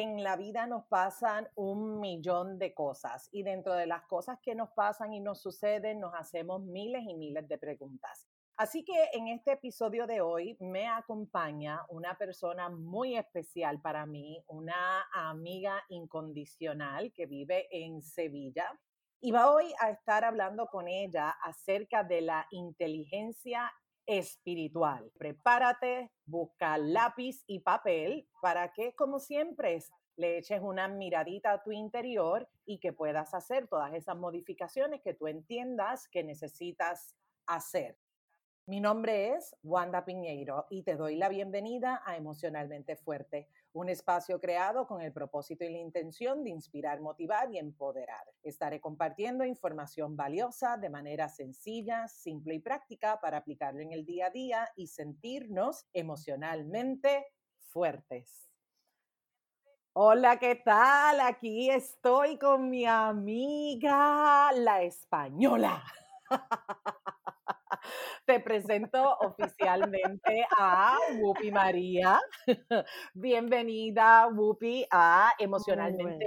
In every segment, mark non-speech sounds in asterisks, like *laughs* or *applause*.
en la vida nos pasan un millón de cosas y dentro de las cosas que nos pasan y nos suceden nos hacemos miles y miles de preguntas. Así que en este episodio de hoy me acompaña una persona muy especial para mí, una amiga incondicional que vive en Sevilla. Y voy a estar hablando con ella acerca de la inteligencia espiritual. Prepárate, busca lápiz y papel para que, como siempre, le eches una miradita a tu interior y que puedas hacer todas esas modificaciones que tú entiendas que necesitas hacer. Mi nombre es Wanda Piñeiro y te doy la bienvenida a Emocionalmente Fuerte, un espacio creado con el propósito y la intención de inspirar, motivar y empoderar. Estaré compartiendo información valiosa de manera sencilla, simple y práctica para aplicarlo en el día a día y sentirnos emocionalmente fuertes. Hola, ¿qué tal? Aquí estoy con mi amiga la española. *laughs* Te presento oficialmente a Wupi María. *laughs* Bienvenida, Wupi, a Emocionalmente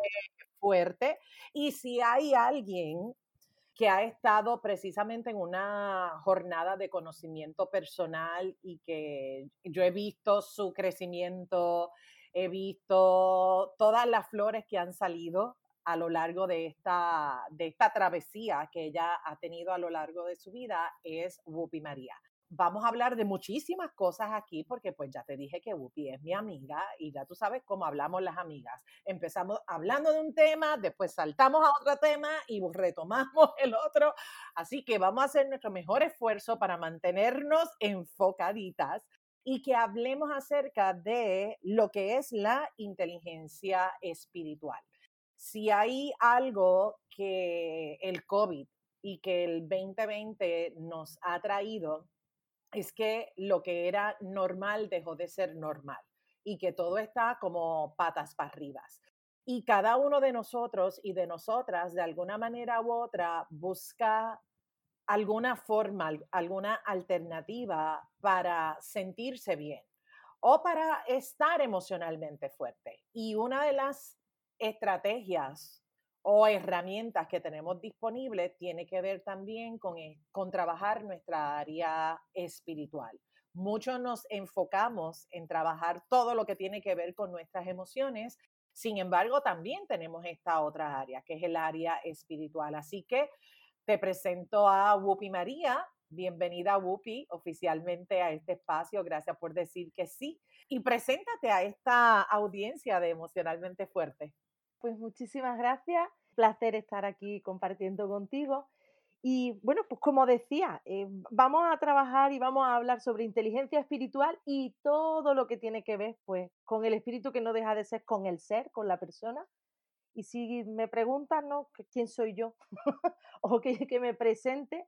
Fuerte. Y si hay alguien que ha estado precisamente en una jornada de conocimiento personal y que yo he visto su crecimiento, he visto todas las flores que han salido a lo largo de esta, de esta travesía que ella ha tenido a lo largo de su vida es Wupi María. Vamos a hablar de muchísimas cosas aquí porque pues ya te dije que Wupi es mi amiga y ya tú sabes cómo hablamos las amigas. Empezamos hablando de un tema, después saltamos a otro tema y retomamos *laughs* el otro. Así que vamos a hacer nuestro mejor esfuerzo para mantenernos enfocaditas y que hablemos acerca de lo que es la inteligencia espiritual si hay algo que el COVID y que el 2020 nos ha traído, es que lo que era normal dejó de ser normal y que todo está como patas para arriba. Y cada uno de nosotros y de nosotras, de alguna manera u otra, busca alguna forma, alguna alternativa para sentirse bien o para estar emocionalmente fuerte. Y una de las estrategias o herramientas que tenemos disponibles tiene que ver también con, e, con trabajar nuestra área espiritual. Muchos nos enfocamos en trabajar todo lo que tiene que ver con nuestras emociones, sin embargo, también tenemos esta otra área, que es el área espiritual. Así que te presento a Wupi María. Bienvenida, Wupi, oficialmente a este espacio. Gracias por decir que sí. Y preséntate a esta audiencia de Emocionalmente Fuerte. Pues muchísimas gracias. Placer estar aquí compartiendo contigo. Y bueno, pues como decía, eh, vamos a trabajar y vamos a hablar sobre inteligencia espiritual y todo lo que tiene que ver pues con el espíritu que no deja de ser con el ser, con la persona. Y si me preguntan, ¿no? ¿Quién soy yo? *laughs* o que, que me presente,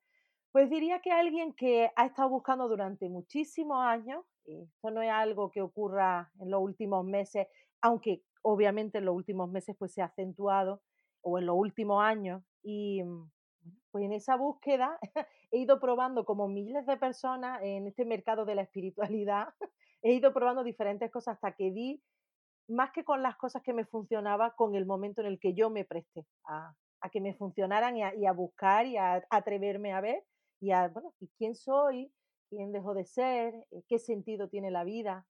pues diría que alguien que ha estado buscando durante muchísimos años, esto no es algo que ocurra en los últimos meses, aunque obviamente en los últimos meses pues se ha acentuado o en los últimos años y mm, pues en esa búsqueda *laughs* he ido probando como miles de personas en este mercado de la espiritualidad, *laughs* he ido probando diferentes cosas hasta que di más que con las cosas que me funcionaba, con el momento en el que yo me presté a, que me funcionaran y a, buscar y a, atreverme a ver y a, bueno, ¿y quién soy? ¿Quién dejo de ser? Eh, ¿Qué sentido tiene la vida?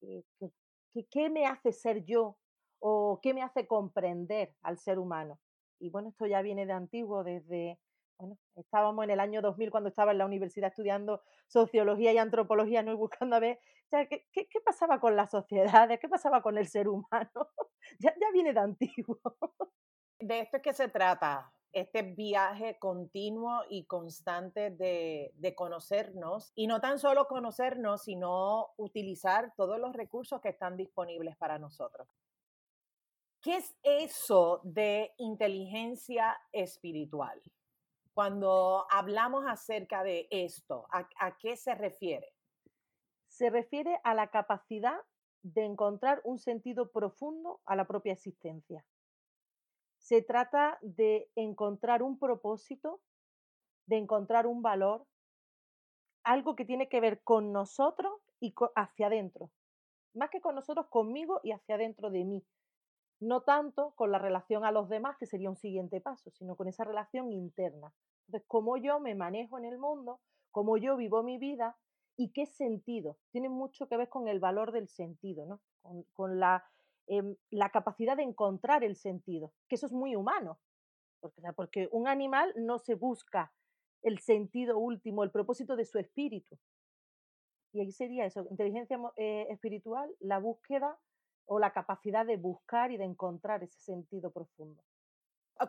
Eh, ¿Qué, qué me hace ser yo? O qué me hace comprender al ser humano. Y bueno, esto ya viene de antiguo, desde, bueno, estábamos en el año 2000 cuando estaba en la universidad estudiando sociología y antropología, ¿no? buscando a ver, ¿qué, qué, pasaba con las sociedades? ¿Qué pasaba con el ser humano? *laughs* ya, ya viene de antiguo. *laughs* De esto es que se trata, este viaje continuo y constante de, de, conocernos y no tan solo conocernos, sino utilizar todos los recursos que están disponibles para nosotros. ¿Qué es eso de inteligencia espiritual? Cuando hablamos acerca de esto, ¿a, qué se refiere? Se refiere a la capacidad de encontrar un sentido profundo a la propia existencia. Se trata de encontrar un propósito, de encontrar un valor, algo que tiene que ver con nosotros y hacia adentro. Más que con nosotros, conmigo y hacia adentro de mí no tanto con la relación a los demás, que sería un siguiente paso, sino con esa relación interna. Entonces, cómo yo me manejo en el mundo, cómo yo vivo mi vida y qué sentido. Tiene mucho que ver con el valor del sentido, ¿no? con, la, em, la, capacidad de encontrar el sentido, que eso es muy humano, porque, porque un animal no se busca el sentido último, el propósito de su espíritu. Y ahí sería eso, inteligencia eh, espiritual, la búsqueda o la capacidad de buscar y de encontrar ese sentido profundo.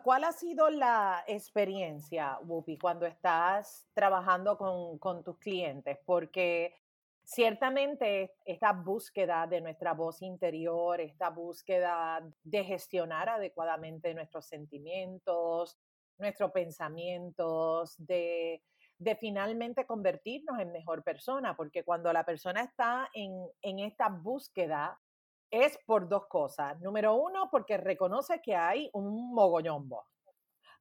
¿Cuál ha sido la experiencia, Wupi, cuando estás trabajando con, con, tus clientes? Porque ciertamente esta búsqueda de nuestra voz interior, esta búsqueda de gestionar adecuadamente nuestros sentimientos, nuestros pensamientos, de, de finalmente convertirnos en mejor persona, porque cuando la persona está en, en esta búsqueda, es por dos cosas. Número uno, porque reconoce que hay un mogollombo.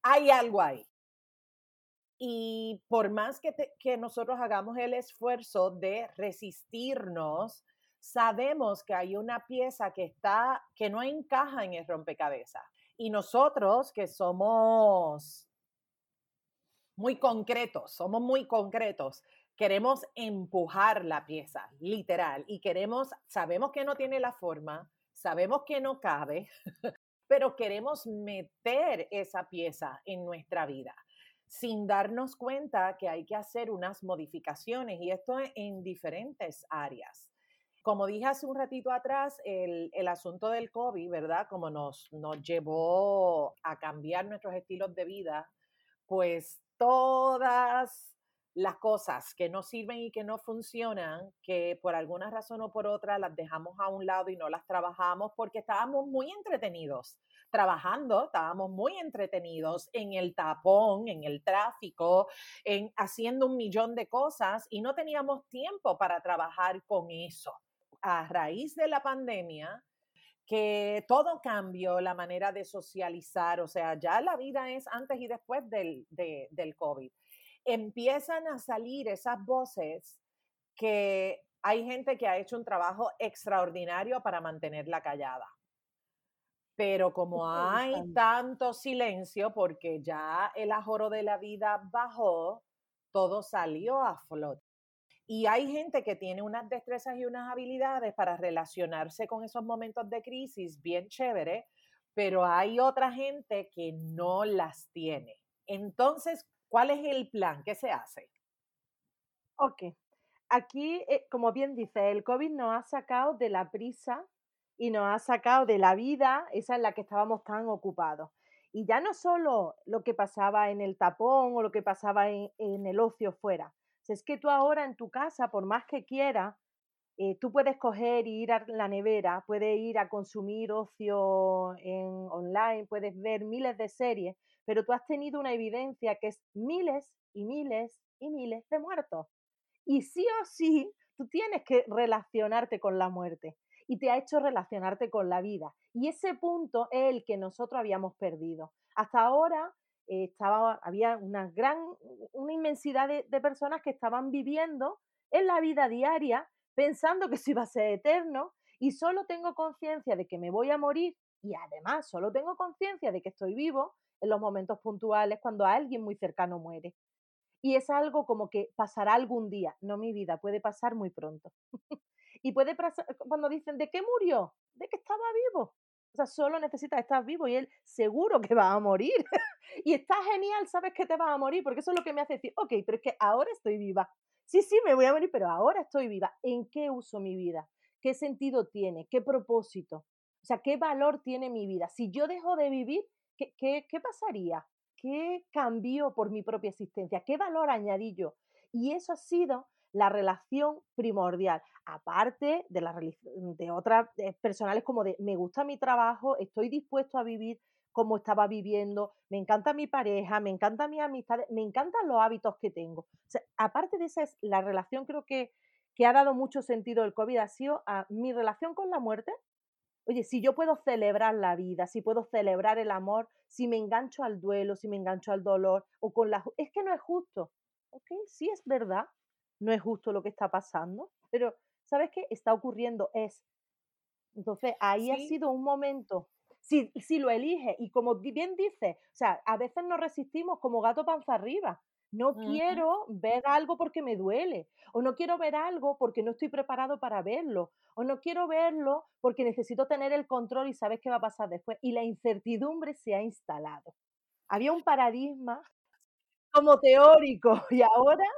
Hay algo ahí. Y por más que, que nosotros hagamos el esfuerzo de resistirnos, sabemos que hay una pieza que está, que no encaja en el rompecabezas. Y nosotros que somos muy concretos, somos muy concretos, queremos empujar la pieza, literal, y queremos, sabemos que no tiene la forma, sabemos que no cabe, *laughs* pero queremos meter esa pieza en nuestra vida sin darnos cuenta que hay que hacer unas modificaciones y esto en diferentes áreas. Como dije hace un ratito atrás, el, el asunto del COVID, ¿verdad? Como nos, nos llevó a cambiar nuestros estilos de vida, pues todas las cosas que no sirven y que no funcionan, que por alguna razón o por otra las dejamos a un lado y no las trabajamos porque estábamos muy entretenidos trabajando, estábamos muy entretenidos en el tapón, en el tráfico, en haciendo un millón de cosas y no teníamos tiempo para trabajar con eso. A raíz de la pandemia, que todo cambió la manera de socializar, o sea, ya la vida es antes y después del, del COVID empiezan a salir esas voces que hay gente que ha hecho un trabajo extraordinario para mantenerla callada. Pero como hay tanto silencio, porque ya el ajoro de la vida bajó, todo salió a flote. Y hay gente que tiene unas destrezas y unas habilidades para relacionarse con esos momentos de crisis bien chévere, pero hay otra gente que no las tiene. Entonces, ¿Cuál es el plan? ¿Qué se hace? Ok. Aquí, eh, como bien dice, el COVID nos ha sacado de la prisa y nos ha sacado de la vida, esa en la que estábamos tan ocupados. Y ya no solo lo que pasaba en el tapón o lo que pasaba en, el ocio fuera. es que tú ahora en tu casa, por más que quieras, eh, tú puedes coger y ir a la nevera, puedes ir a consumir ocio en online, puedes ver miles de series, pero tú has tenido una evidencia que es miles y miles y miles de muertos. Y sí o sí, tú tienes que relacionarte con la muerte y te ha hecho relacionarte con la vida. Y ese punto es el que nosotros habíamos perdido. Hasta ahora eh, estaba, había una gran, una inmensidad de, de personas que estaban viviendo en la vida diaria pensando que eso iba a ser eterno y solo tengo conciencia de que me voy a morir y además solo tengo conciencia de que estoy vivo en los momentos puntuales cuando alguien muy cercano muere. Y es algo como que pasará algún día, no mi vida, puede pasar muy pronto. *laughs* y puede pasar, cuando dicen, ¿de qué murió? De que estaba vivo. O sea, solo necesitas estar vivo y él seguro que va a morir. *laughs* y está genial, sabes que te vas a morir, porque eso es lo que me hace decir, ok, pero es que ahora estoy viva. Sí, sí, me voy a morir, pero ahora estoy viva. ¿En qué uso mi vida? ¿Qué sentido tiene? ¿Qué propósito? O sea, ¿qué valor tiene mi vida? Si yo dejo de vivir, ¿qué, qué, pasaría? ¿Qué cambió por mi propia existencia? ¿Qué valor añadí yo? Y eso ha sido la relación primordial, aparte de, la, de otras eh, personales como de me gusta mi trabajo, estoy dispuesto a vivir como estaba viviendo, me encanta mi pareja, me encanta mi amistad, me encantan los hábitos que tengo. aparte de esa es la relación creo que, que ha dado mucho sentido el COVID, ha sido a mi relación con la muerte, Oye, si yo puedo celebrar la vida, si puedo celebrar el amor, si me engancho al duelo, si me engancho al dolor o con la... Es que no es justo. ¿Ok? Sí es verdad, no es justo lo que está pasando, pero ¿sabes qué? Está ocurriendo, es. Entonces, ahí ha sido un momento Si, si lo eliges, y como bien dices, o sea, a veces nos resistimos como gato panza arriba. No quiero ver algo porque me duele, o no quiero ver algo porque no estoy preparado para verlo, o no quiero verlo porque necesito tener el control y sabes qué va a pasar después. Y la incertidumbre se ha instalado. Había un paradigma como teórico *laughs* y ahora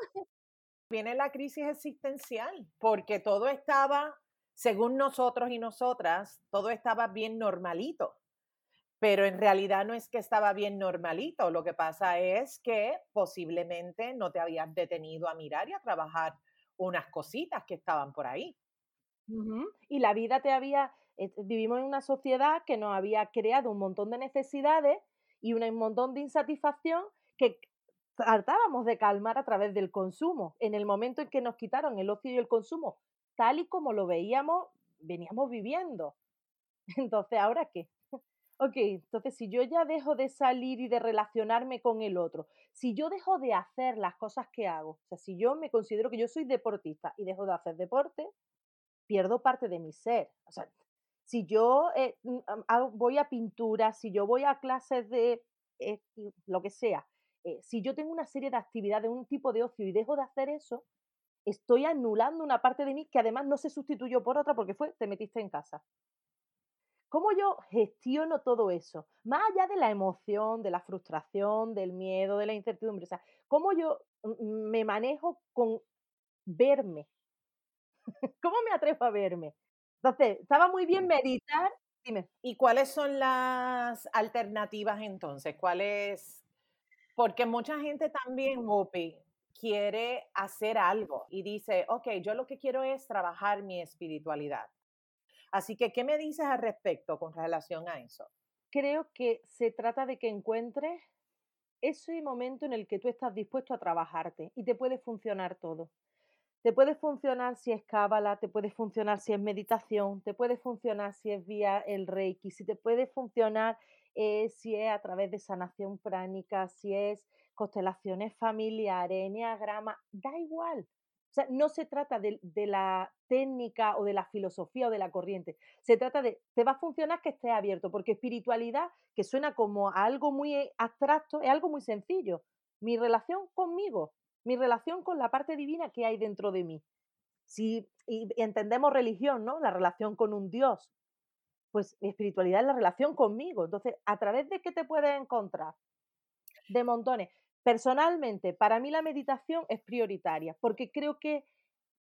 viene la crisis existencial porque todo estaba, según nosotros y nosotras, todo estaba bien normalito pero en realidad no es que estaba bien normalito, lo que pasa es que posiblemente no te habías detenido a mirar y a trabajar unas cositas que estaban por ahí. Y la vida te había, eh, vivimos en una sociedad que nos había creado un montón de necesidades y un montón de insatisfacción que tratábamos de calmar a través del consumo. En el momento en que nos quitaron el ocio y el consumo, tal y como lo veíamos, veníamos viviendo. *laughs* Entonces, ¿ahora qué? *laughs* Ok, entonces si yo ya dejo de salir y de relacionarme con el otro, si yo dejo de hacer las cosas que hago, o sea, si yo me considero que yo soy deportista y dejo de hacer deporte, pierdo parte de mi ser. O sea, si yo eh, mm, voy a pintura, si yo voy a clases de lo que sea, eh, si yo tengo una serie de actividades, un tipo de ocio y dejo de hacer eso, estoy anulando una parte de mí que además no se sustituyó por otra porque fue, te metiste en casa. ¿Cómo yo gestiono todo eso? Más allá de la emoción, de la frustración, del miedo, de la incertidumbre. O sea, ¿cómo yo me manejo con verme? *laughs* ¿Cómo me atrevo a verme? Entonces, estaba muy bien meditar. Dime. ¿Y cuáles son las alternativas entonces? ¿Cuáles? Porque mucha gente también, Whoopi, quiere hacer algo y dice, ok, yo lo que quiero es trabajar mi espiritualidad. Así que, ¿qué me dices al respecto con relación a eso? Creo que se trata de que encuentres ese momento en el que tú estás dispuesto a trabajarte y te puede funcionar todo. Te puede funcionar si es cábala, te puede funcionar si es meditación, te puede funcionar si es vía el reiki, si te puede funcionar eh, si es a través de sanación pránica, si es constelaciones familiares, enneagrama, da igual. O sea, no se trata de, la técnica o de la filosofía o de la corriente. Se trata de, te va a funcionar que estés abierto, porque espiritualidad, que suena como algo muy abstracto, es algo muy sencillo. Mi relación conmigo, mi relación con la parte divina que hay dentro de mí. Si entendemos religión, ¿no? La relación con un Dios. Pues espiritualidad es la relación conmigo. Entonces, ¿a través de qué te puedes encontrar? De montones. Personalmente, para mí la meditación es prioritaria porque creo que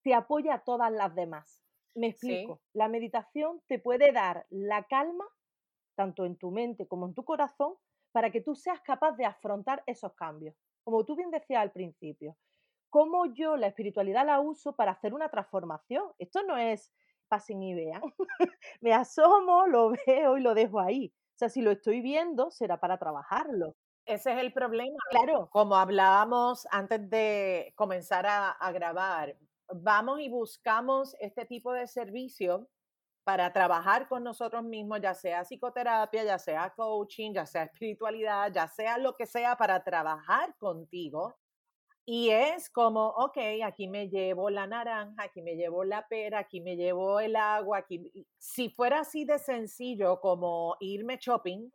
te apoya a todas las demás. Me explico. La meditación te puede dar la calma, tanto en tu mente como en tu corazón, para que tú seas capaz de afrontar esos cambios. Como tú bien decías al principio, cómo yo la espiritualidad la uso para hacer una transformación. Esto no es pasen y vean. *laughs* Me asomo, lo *laughs* veo y lo dejo ahí. O sea, si lo estoy viendo, será para trabajarlo. Ese es el problema. Claro. Como hablábamos antes de comenzar a, grabar, vamos y buscamos este tipo de servicio para trabajar con nosotros mismos, ya sea psicoterapia, ya sea coaching, ya sea espiritualidad, ya sea lo que sea para trabajar contigo. Y es como, ok, aquí me llevo la naranja, aquí me llevo la pera, aquí me llevo el agua, aquí... Si fuera así de sencillo como irme shopping,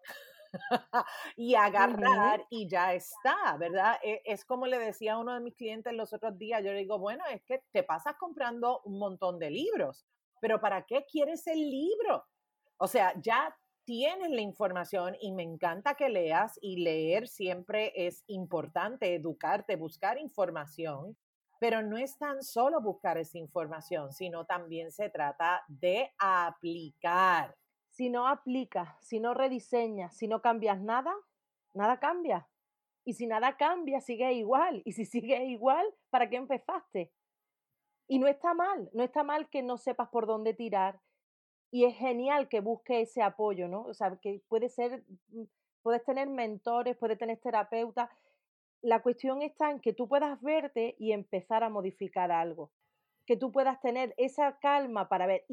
*laughs* y agarrar y ya está, ¿verdad? E, es, como le decía a uno de mis clientes los otros días, yo le digo, bueno, es que te pasas comprando un montón de libros, pero ¿para qué quieres el libro? O sea, ya tienes la información y me encanta que leas y leer siempre es importante, educarte, buscar información, pero no es tan solo buscar esa información, sino también se trata de aplicar si no aplicas, si no rediseñas, si no cambias nada, nada cambia. Y si nada cambia, sigue igual. Y si *laughs* sigue igual, ¿para qué empezaste? Y no está mal, no está mal que no sepas por dónde tirar. Y es genial que busques ese apoyo, ¿no? O sea, que puede ser, mm, puedes tener mentores, puedes tener terapeutas. La cuestión está en que tú puedas verte y empezar a modificar algo. Que tú puedas tener esa calma para ver,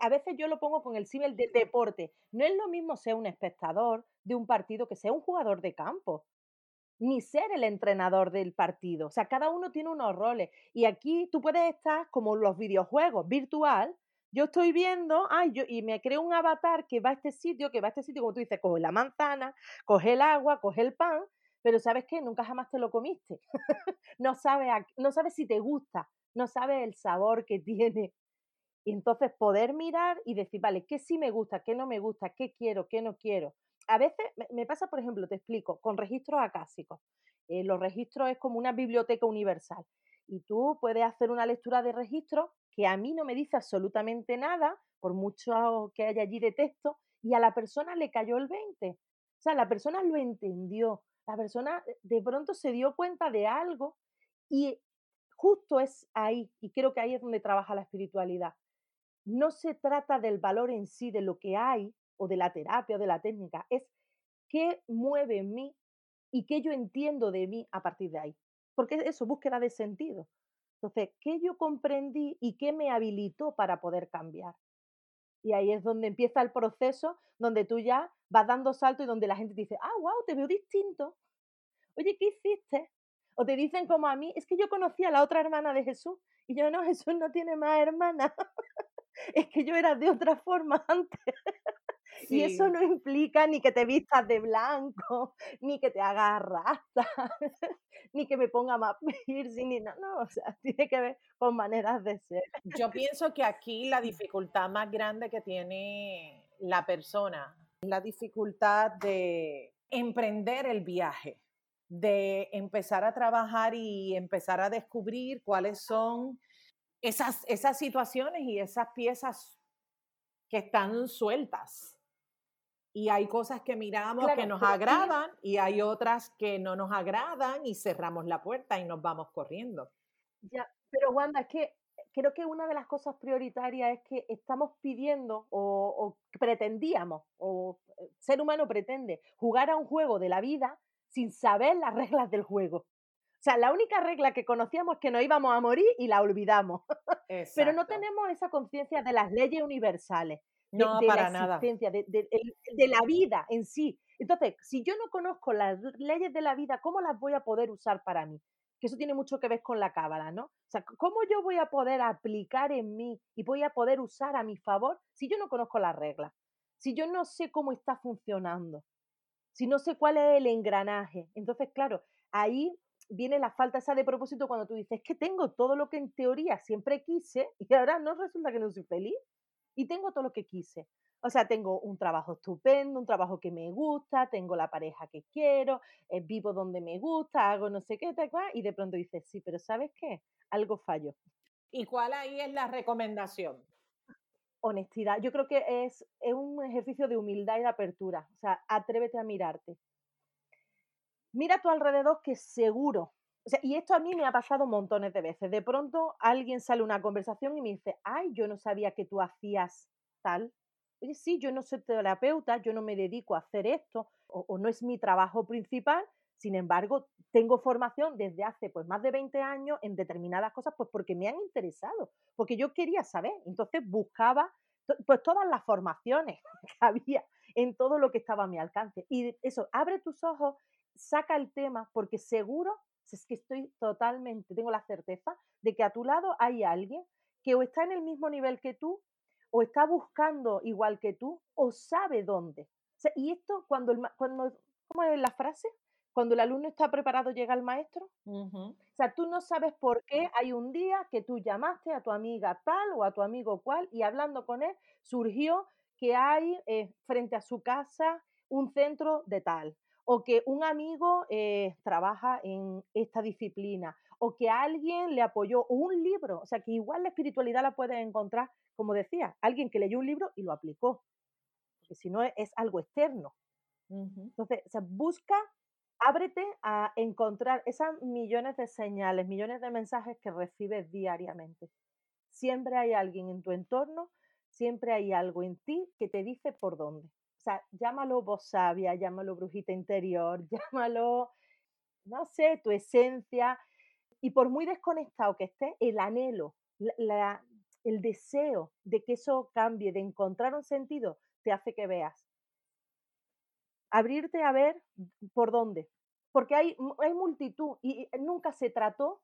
a veces yo lo pongo con el símil del deporte. No es lo mismo ser un espectador de un partido que ser un jugador de campo, ni ser el entrenador del partido. O sea, cada uno tiene unos roles. Y aquí tú puedes estar como los videojuegos virtual, yo estoy viendo, ay, yo, y me creo un avatar que va a este sitio, que va a este sitio, como tú dices, coge la manzana, coge el agua, coge el pan, pero ¿sabes qué? Nunca jamás te lo comiste. *laughs* no, sabes no sabes si te gusta, no sabes el sabor que tiene. Entonces poder mirar y decir, vale, ¿qué sí me gusta, qué no me gusta, qué quiero, qué no quiero? A veces me pasa, por ejemplo, te explico, con registros acásicos. Eh, los registros es como una biblioteca universal. Y tú puedes hacer una lectura de registros que a mí no me dice absolutamente nada, por mucho que haya allí de texto, y a la persona le cayó el 20. O sea, la persona lo entendió, la persona de pronto se dio cuenta de algo y justo es ahí, y creo que ahí es donde trabaja la espiritualidad. No se trata del valor en sí, de lo que hay, o de la terapia, o de la técnica, es qué mueve en mí y qué yo entiendo de mí a partir de ahí. Porque es eso, búsqueda de sentido. Entonces, ¿qué yo comprendí y qué me habilitó para poder cambiar? Y ahí es donde empieza el proceso, donde tú ya vas dando salto y donde la gente dice, ah, wow, te veo distinto. Oye, ¿qué hiciste? O te dicen como a mí, es que yo conocí a la otra hermana de Jesús. Y yo, no, *laughs* Jesús no tiene más hermana. Es que yo era de otra forma *laughs* antes. Y eso no implica ni que te vistas de blanco, *laughs* ni que te hagas rasta, *laughs* ni que me ponga más piercing, ni no, no, o sea, tiene que ver con maneras de ser. Yo pienso que aquí la dificultad más grande que tiene la persona es la dificultad de emprender el viaje, de empezar a trabajar y empezar a descubrir cuáles son esas, esas situaciones y esas piezas que están sueltas y hay cosas que miramos que nos agradan y hay otras que no nos agradan y cerramos la puerta y nos vamos corriendo. Ya, pero Wanda, es que creo que una de las cosas prioritarias es que estamos pidiendo o, o pretendíamos, o el eh, ser humano pretende jugar a un juego de la vida sin saber las reglas del juego. O sea, la única regla que conocíamos es que nos íbamos a morir y la olvidamos. *laughs* Pero no tenemos esa conciencia de las leyes universales no, de, para la existencia, de, de, la vida en sí. Entonces, si yo no conozco las leyes de la vida, ¿cómo las voy a poder usar para mí? Que eso tiene mucho que ver con la cábala, ¿no? O sea, ¿cómo yo voy a poder aplicar en mí y voy a poder usar a mi favor si yo no conozco las reglas? Si yo no sé cómo está funcionando, si no sé cuál es el engranaje. Entonces, claro, ahí viene la falta esa de propósito cuando tú dices, es que tengo todo lo que en teoría siempre quise *laughs* y ahora no resulta que no soy feliz y tengo todo lo que quise. O sea, tengo un trabajo estupendo, un trabajo que me gusta, tengo la pareja que quiero, eh, vivo donde me gusta, hago no sé qué, tal cual, y de pronto dices, sí, pero ¿sabes qué? Algo falló. ¿Y cuál ahí es la recomendación? Honestidad. Yo creo que es, es un ejercicio de humildad y de apertura. O sea, atrévete a mirarte. Mira a tu alrededor que seguro y esto a mí me ha pasado montones de veces. De pronto alguien sale una conversación y me dice, ay, yo no sabía que tú hacías tal. Oye, sí, yo no soy terapeuta, yo no me dedico a hacer esto, o, no es mi trabajo principal, sin embargo, tengo formación desde hace pues más de 20 años en determinadas cosas, pues porque me han interesado, porque yo quería saber. Entonces buscaba pues todas las formaciones *laughs* que había en todo lo que estaba a mi alcance. Y eso, abre tus ojos, saca el tema, porque seguro es que estoy totalmente, tengo la certeza de que a tu lado hay alguien que o está en el mismo nivel que tú, o está buscando igual que tú, o sabe dónde. y esto, cuando, el, cuando, ¿cómo es la frase? Cuando el alumno está preparado, llega el maestro. O sea, tú no sabes por qué hay un día que tú llamaste a tu amiga tal o a tu amigo cual y hablando con él surgió que hay eh, frente a su casa un centro de tal o que un amigo eh, trabaja en esta disciplina, o que alguien le apoyó, o un libro, o sea, que igual la espiritualidad la puedes encontrar, como decía, alguien que leyó un libro y lo aplicó, porque si no es, algo externo. Entonces, o sea, busca, ábrete a encontrar esas millones de señales, millones de mensajes que recibes diariamente. Siempre hay alguien en tu entorno, siempre hay algo en ti que te dice por dónde o sea, llámalo voz sabia, llámalo brujita interior, *laughs* llámalo, no sé, tu esencia. Y por muy desconectado que estés, el anhelo, el deseo de que eso cambie, de encontrar un sentido, te hace que veas. Abrirte a ver por dónde. Porque hay, hay multitud y nunca se trató,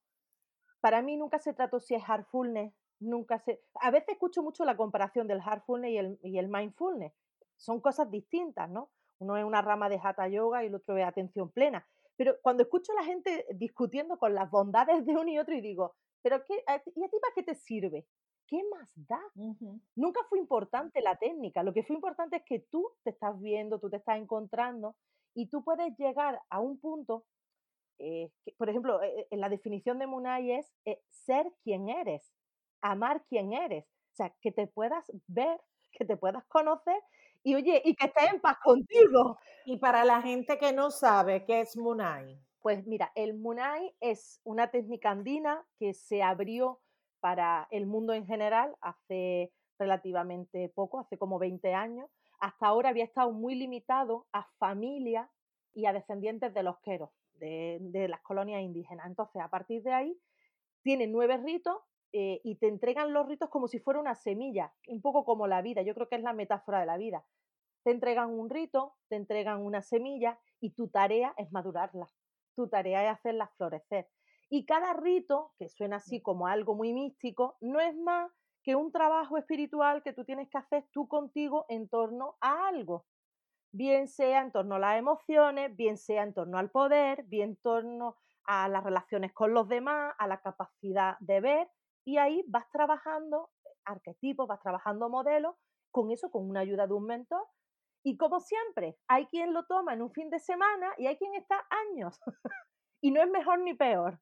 para mí nunca se trató si es heartfulness, nunca sé. A veces escucho mucho la comparación del heartfulness y el, y el mindfulness. Son cosas distintas, ¿no? Uno es una rama de hatha yoga y el otro es atención plena. Pero cuando escucho a la gente discutiendo con las bondades de uno y otro y digo, ¿pero qué, ¿y a ti para qué te sirve? ¿Qué más da? Nunca fue importante la técnica. Lo que fue importante es que tú te estás viendo, tú te estás encontrando y tú puedes llegar a un punto, eh, por ejemplo, eh, en la definición de Munay es eh, ser quien eres, amar quien eres. O sea, que te puedas ver, que te puedas conocer y oye, y que estés en paz contigo. Y para la gente que no sabe qué es Munay. Pues mira, el Munay es una técnica andina que se abrió para el mundo en general hace relativamente poco, hace como 20 años. Hasta ahora había estado muy limitado a familias y a descendientes de los queros, de, de las colonias indígenas. Entonces, a partir de ahí, tiene nueve ritos eh, y te entregan los ritos como si fuera una semilla, un poco como la vida. Yo creo que es la metáfora de la vida. Te entregan un rito, te entregan una semilla y tu tarea es madurarla. Tu tarea es hacerla florecer. Y cada rito, que suena así como algo muy místico, no es más que un trabajo espiritual que tú tienes que hacer tú contigo en torno a algo. Bien sea en torno a las emociones, bien sea en torno al poder, bien en torno a las relaciones con los demás, a la capacidad de ver y ahí vas trabajando arquetipos, vas trabajando modelos, con eso, con una ayuda de un mentor. Y como siempre, hay quien lo toma en un fin de semana y hay quien está años. *laughs* y no es mejor ni peor.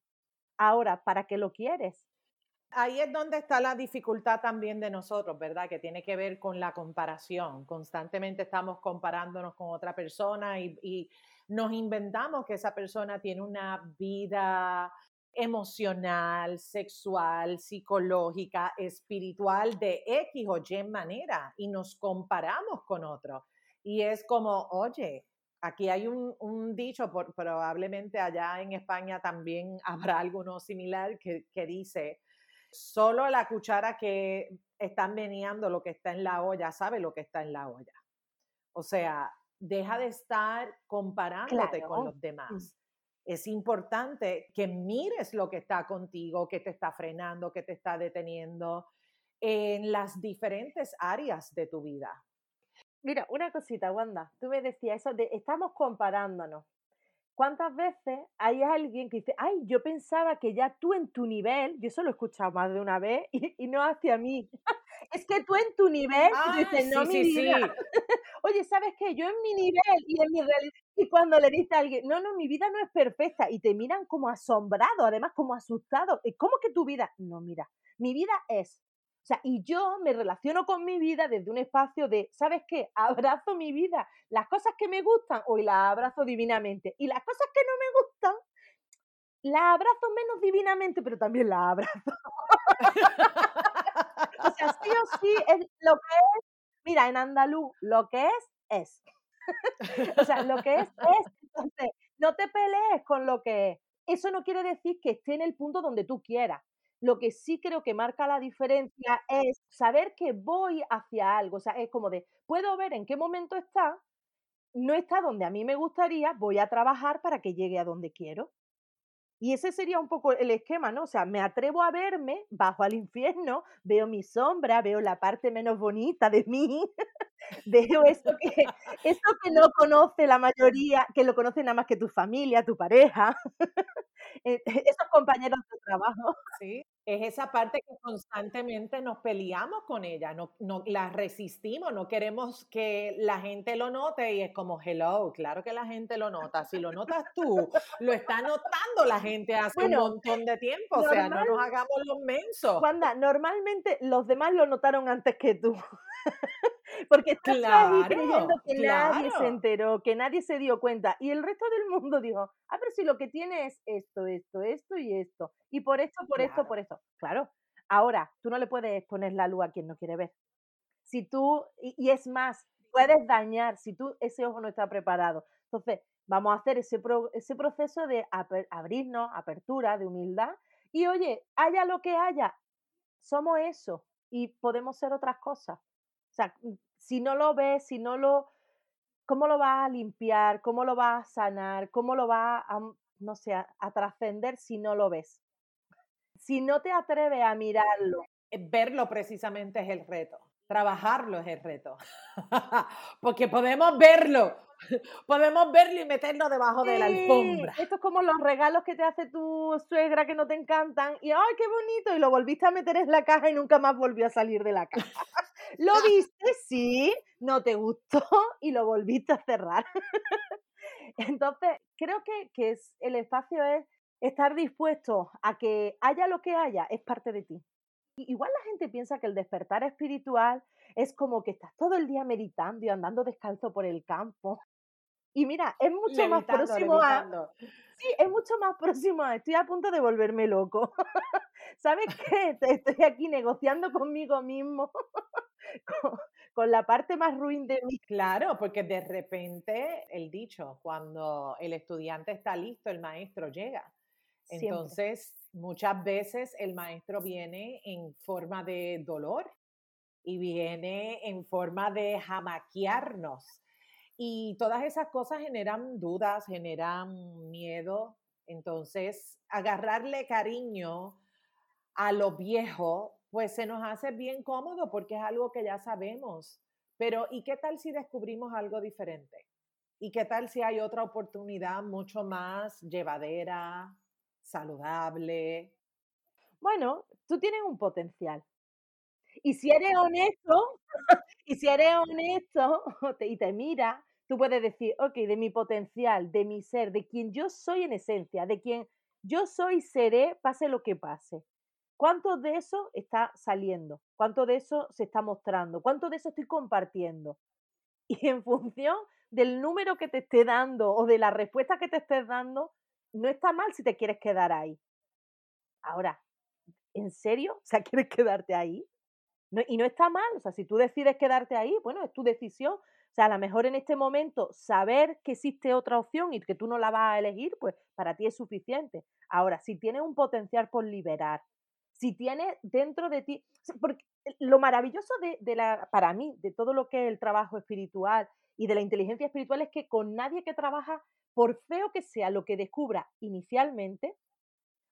Ahora, ¿para qué lo quieres? Ahí es donde está la dificultad también de nosotros, ¿verdad? Que tiene que ver con la comparación. Constantemente estamos comparándonos con otra persona y, y nos inventamos que esa persona tiene una vida emocional, sexual, psicológica, espiritual de X o Y manera y nos comparamos con otro. Y es como, oye, aquí hay un, dicho, probablemente allá en España también *laughs* habrá alguno similar que, que dice, solo la cuchara que están meneando lo que está en la olla sabe lo que está en la olla. O sea, deja de estar comparándote con los mm. demás es importante que mires lo que está contigo, que te está frenando, que te está deteniendo en las diferentes áreas de tu vida. Mira, una cosita, Wanda, tú me decías eso de estamos comparándonos. ¿Cuántas veces hay alguien que dice, ay, yo pensaba que ya tú en tu nivel, yo eso lo he escuchado más de una vez y, no hacia mí, es que tú en tu nivel, dices, no, mi vida. *laughs* Oye, ¿sabes qué? Yo en mi nivel y en mi realidad, y cuando le dice a alguien, no, no, mi vida no es perfecta, y te miran como asombrado, además como asustado, ¿cómo que tu vida? No, mira, mi vida es o sea, y yo me relaciono con mi vida desde un espacio de, ¿sabes qué? Abrazo mi vida. Las cosas que me gustan, hoy las abrazo divinamente. Y las cosas que no me gustan, las abrazo menos divinamente, pero también las abrazo. *laughs* *laughs* o sea, sí o sí, es lo que es, mira, en andaluz, lo que es, es. *laughs* o sea, lo que es, es. Entonces, no te pelees con lo que es. Eso no quiere decir que esté en el punto donde tú quieras. Lo que sí creo que marca la diferencia es saber que voy hacia algo. O sea, es como de, puedo ver en qué momento está, no está donde a mí me gustaría, voy a trabajar para que llegue a donde quiero. Y ese sería un poco el esquema, ¿no? O sea, me atrevo a verme bajo al infierno, veo mi sombra, veo la parte menos bonita de mí, *laughs* veo eso que, *laughs* eso que no conoce la mayoría, que lo conoce nada más que tu familia, tu pareja, *laughs* eh, esos compañeros de trabajo. Sí, es esa parte que constantemente nos peleamos con ella, no, no, la resistimos, no queremos que la gente lo note y es como, hello, claro que la gente lo nota, si lo notas tú, lo está notando la gente hace un montón de tiempo, o sea, no nos hagamos los mensos. Wanda, normalmente los demás lo notaron antes que tú. Porque estás claro, creyendo que nadie se enteró, que nadie se dio cuenta. Y el resto del mundo dijo, a ver si lo que tiene es esto, esto, esto y esto. Y por esto, por esto, por esto. Claro. Ahora, tú no le puedes poner la luz a quien no quiere ver. Si tú, y, es más, puedes dañar si tú ese ojo no está preparado. Entonces, vamos a hacer ese, ese proceso de abrirnos, apertura, de humildad. Y oye, haya lo que haya, somos eso y podemos ser otras cosas. O sea, mm, si no lo ves, si no lo, ¿cómo lo vas a limpiar? ¿Cómo lo vas a sanar? ¿Cómo lo vas a, mm, no sé, a, trascender si no lo ves? Si no te atreves a mirarlo. verlo precisamente es el reto. Trabajarlo es el reto. *laughs* Porque podemos verlo, *laughs* podemos verlo y meterlo debajo de la alfombra. Esto es como los regalos que te hace tu suegra que no te encantan y ¡ay, qué bonito! Y lo volviste a meter en la caja y nunca más volvió a salir de la caja. Lo *laughs* viste, sí, no te gustó *laughs* y lo volviste a cerrar. Entonces, creo que, que es, el espacio es estar dispuesto a que haya lo que haya, es parte de ti. Igual la gente piensa que el despertar espiritual es como que estás todo el día meditando y andando descalzo por el campo. Y mira, es mucho más próximo a... Sí, es mucho más próximo a... Estoy a punto de volverme loco. *laughs* ¿Sabes qué? Estoy aquí negociando conmigo mismo. Con, la parte más ruin de mí. Claro, porque de repente el dicho, cuando el estudiante está listo, el maestro llega. Entonces, muchas veces el maestro viene en forma de dolor y viene en forma de jamaquearnos. Y todas esas cosas generan dudas, generan miedo. Entonces, agarrarle cariño a lo viejo, pues se nos hace bien cómodo porque es algo que ya sabemos. Pero ¿y qué tal si descubrimos algo diferente? ¿Y qué tal si hay otra oportunidad mucho más llevadera, saludable. Bueno, tú tienes un potencial. Y si eres honesto, *laughs* y si eres honesto *laughs* y te mira, tú puedes decir, ok, de mi potencial, de mi ser, de quien yo soy en esencia, de quien yo soy, seré, pase lo que pase. ¿Cuánto de eso está saliendo? ¿Cuánto de eso se está mostrando? ¿Cuánto de eso estoy compartiendo? *laughs* Y en función del número que te esté dando o de la respuesta que te estés dando, no está mal si te quieres quedar ahí. Ahora, ¿en serio? *laughs* O sea, ¿quieres quedarte ahí? y no está mal, o sea, si tú decides quedarte ahí, bueno, es tu decisión. O sea, a lo mejor en este momento saber que existe otra opción y que tú no la vas a elegir, pues para ti es suficiente. Ahora, si tienes un potencial por liberar, si tienes dentro de ti, porque lo maravilloso de, de la, para mí, de todo lo que es el trabajo espiritual y de la inteligencia espiritual es que con nadie que trabaja por feo que sea lo que descubra inicialmente,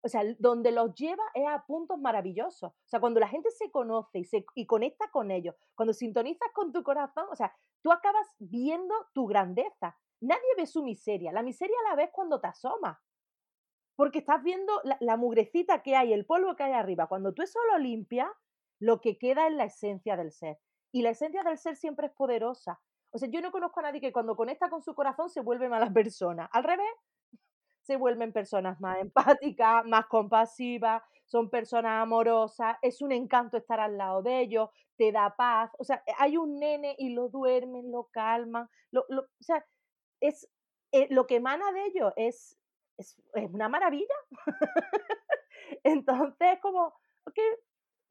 o sea, donde los lleva es a puntos maravillosos. O sea, cuando la gente se conoce y, se, y conecta con ellos, cuando sintonizas con tu corazón, o sea, tú acabas viendo tu grandeza. Nadie ve su miseria. La miseria la ves cuando te asomas. Porque estás viendo la, mugrecita que hay, el polvo que hay arriba. Cuando tú eso lo limpias, lo que queda es la esencia del ser. Y la esencia del ser siempre es poderosa. O sea, yo no conozco a nadie que cuando conecta con su corazón se vuelve mala *laughs* persona. Al revés, se vuelven personas más empáticas, más compasivas, son personas amorosas, es un encanto estar al lado de ellos, te da paz. O sea, hay un nene y lo duermen, lo calman. Lo, o sea, es, eh, lo que emana de ellos es, es, una maravilla. *laughs* Entonces, como, ok,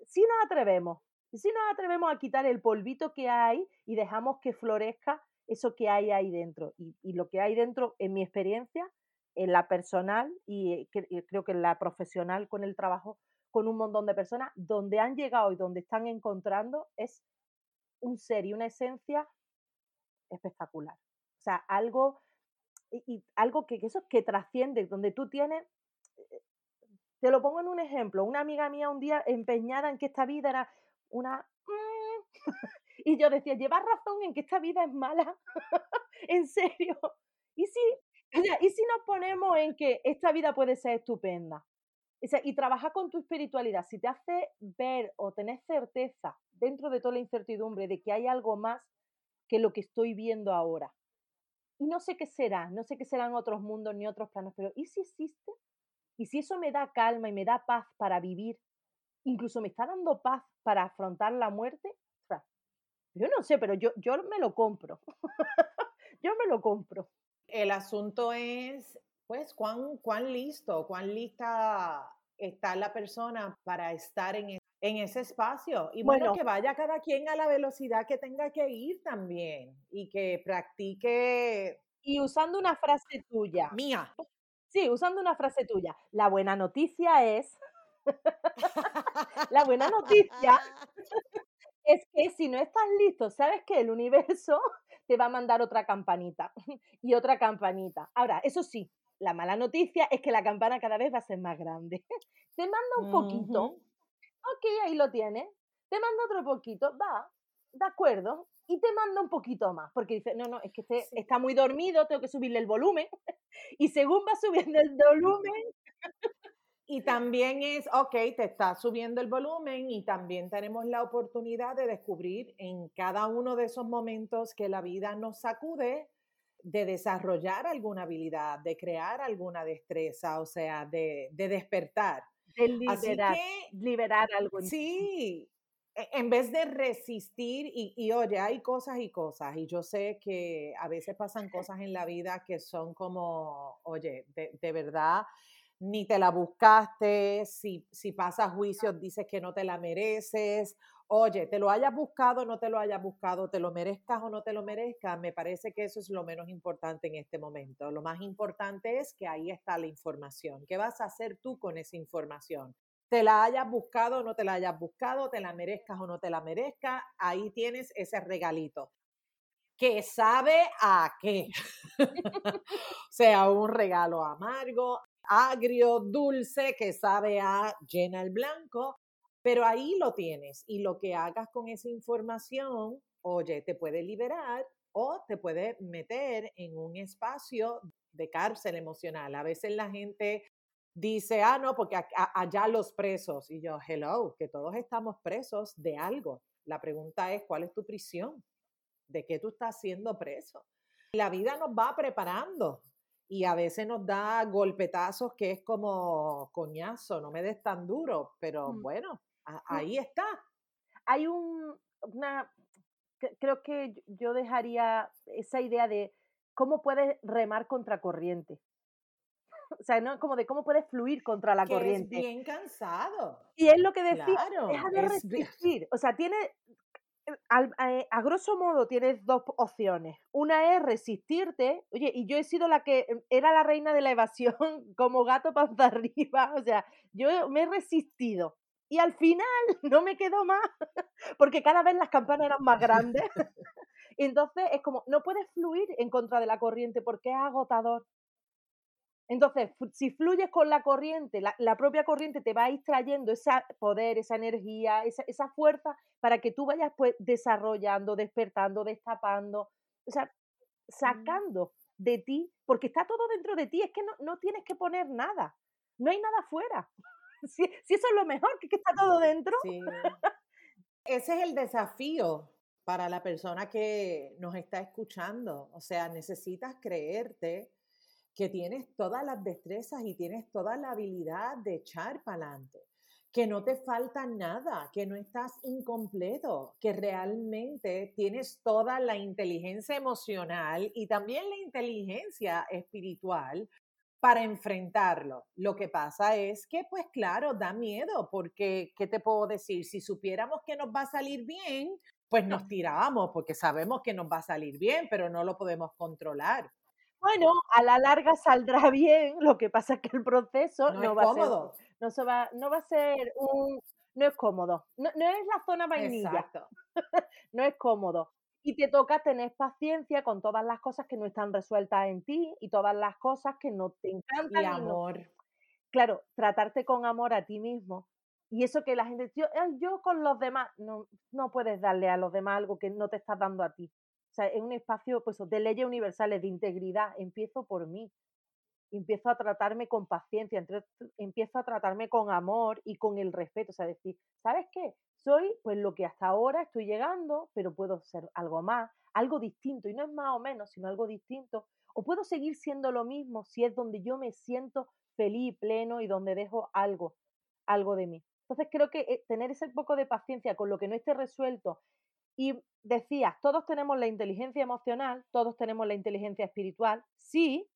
si nos atrevemos, y si nos atrevemos a quitar el polvito que hay y dejamos que florezca eso que hay ahí dentro. Y, lo que hay dentro, en mi experiencia, en la personal y, creo que en la profesional con el trabajo con un montón de personas, donde han llegado y donde están encontrando es un ser y una esencia espectacular. O sea, algo, y, algo que, eso que trasciende, donde tú tienes, eh, te lo pongo en un ejemplo, una amiga mía un día empeñada en que esta vida era una... Mm, *laughs* y yo decía, llevas razón en que esta vida es mala, *laughs* en serio. Y si, y si nos ponemos en que esta vida puede ser estupenda, y trabajar con tu espiritualidad, si te hace ver o tener certeza dentro de toda la incertidumbre de que hay algo más que lo que estoy viendo ahora. Y no sé qué será, no sé qué serán otros mundos ni otros planos, pero ¿y si existe? ¿Y si eso me da calma y me da paz para vivir incluso me está dando paz para afrontar la muerte, yo no sé, pero yo, yo me lo compro. *laughs* yo me lo compro. El asunto es, pues, cuán, cuán listo, cuán lista está la persona para estar en, en ese espacio. Y bueno, que vaya cada quien a la velocidad que tenga que ir también y que practique. Y usando una frase tuya. Mía. Sí, usando una frase tuya. La buena noticia es *laughs* la buena noticia *laughs* es que si no estás listo, sabes que el universo *laughs* te va a mandar otra campanita y otra campanita. Ahora, eso sí, la mala noticia es que la campana cada vez va a ser más grande. Te manda un poquito, ok, ahí lo tienes, te mando otro poquito, va, de acuerdo, y te manda un poquito más, porque dice, no, no, es que este está muy dormido, tengo que subirle el volumen, *laughs* y según va subiendo el volumen... Y *laughs* también es, ok, te está subiendo el volumen y también tenemos la oportunidad de descubrir en cada uno de esos momentos que la vida nos sacude, de desarrollar alguna habilidad, de crear alguna destreza, o sea, de, de despertar. De liberar, liberar algo. sí, e, en vez de resistir, y, oye, hay cosas y cosas, y yo sé que a veces pasan cosas en la vida que son como, oye, de, verdad, ni te la buscaste, si, si pasas juicios dices que no te la mereces, oye, te lo hayas buscado o no te lo hayas buscado, te lo merezcas o no te lo merezcas, me parece que eso es lo menos importante en este momento. Lo más importante es que ahí está la información. ¿Qué vas a hacer tú con esa información? te la hayas buscado o no te la hayas buscado, te la merezcas o no te la merezcas, ahí tienes ese regalito. Que sabe a qué. *laughs* o sea, un regalo amargo, agrio, dulce, que sabe a llena el blanco, pero ahí lo tienes y lo que hagas con esa información, oye, te puede liberar o te puede meter en un espacio de cárcel emocional. A veces la gente dice, ah, no, porque allá los presos. Y yo, hello, que todos estamos presos de algo. La pregunta es, ¿cuál es tu prisión? ¿De qué tú estás siendo preso? La vida nos va preparando y a veces nos da golpetazos que es como coñazo, no me des tan duro, pero mm. bueno. Ahí está. Hay un, una, creo que yo dejaría esa idea de cómo puedes remar contra corriente. *laughs* O sea, ¿no? Como de cómo puedes fluir contra la corriente. Es bien cansado. Y es lo que decía, deja de *laughs* resistir. O sea, tiene, eh, a grosso modo tienes dos opciones. Una es resistirte, oye, y yo he sido la que em, era la reina de la evasión *laughs* como gato panza arriba, o sea, yo me he resistido. Y al final *laughs* no me quedó más, porque cada vez las campanas eran más grandes. *laughs* *laughs* Entonces es como, no puedes fluir en contra de la corriente porque es agotador. Entonces, si fluyes con la corriente, la, propia corriente te va a ir trayendo ese poder, esa energía, esa, fuerza para que tú vayas pues desarrollando, despertando, destapando, o sea, mm. sacando de ti, porque está todo dentro de ti, es que no, tienes que poner nada, no hay nada afuera. Si, si eso es lo mejor, que, que está todo dentro. Sí. Ese es el desafío para la persona que nos está escuchando. O sea, necesitas creerte que tienes todas las destrezas y tienes toda la habilidad de echar para adelante, que no te falta nada, que no estás incompleto, que realmente tienes toda la inteligencia emocional y también la inteligencia espiritual para enfrentarlo. Lo que pasa es que, pues claro, da miedo, porque, ¿qué te puedo decir? Si supiéramos que nos va a salir bien, pues nos tiramos, porque sabemos que nos va a salir bien, pero no lo podemos controlar. Bueno, a la larga saldrá *laughs* bien, lo que pasa es que el proceso no, va a ser, no, se va, no va a ser un, no es cómodo, no, es la zona vainilla, *laughs* no es cómodo. Y te toca tener paciencia con todas las cosas que no están resueltas en ti y todas las cosas que no te encantan. Y amor. claro, tratarte con amor a ti mismo. Y eso que la gente, yo, yo con los demás, no, no puedes darle a los demás algo que no te estás dando a ti. O sea, es un espacio pues, de leyes universales, de integridad. Empiezo por mí. Empiezo a tratarme con paciencia, empiezo a tratarme con amor y con el respeto. O sea, decir, ¿sabes qué? Soy pues lo que hasta ahora estoy llegando, pero puedo ser algo más, algo distinto. Y no es más o menos, sino algo distinto. O puedo seguir siendo lo mismo si es donde yo me siento feliz, pleno y donde dejo algo, algo de mí. Entonces creo que eh, tener ese poco de paciencia con lo que no esté resuelto y decías, todos tenemos la inteligencia emocional, todos tenemos la inteligencia espiritual. Sí,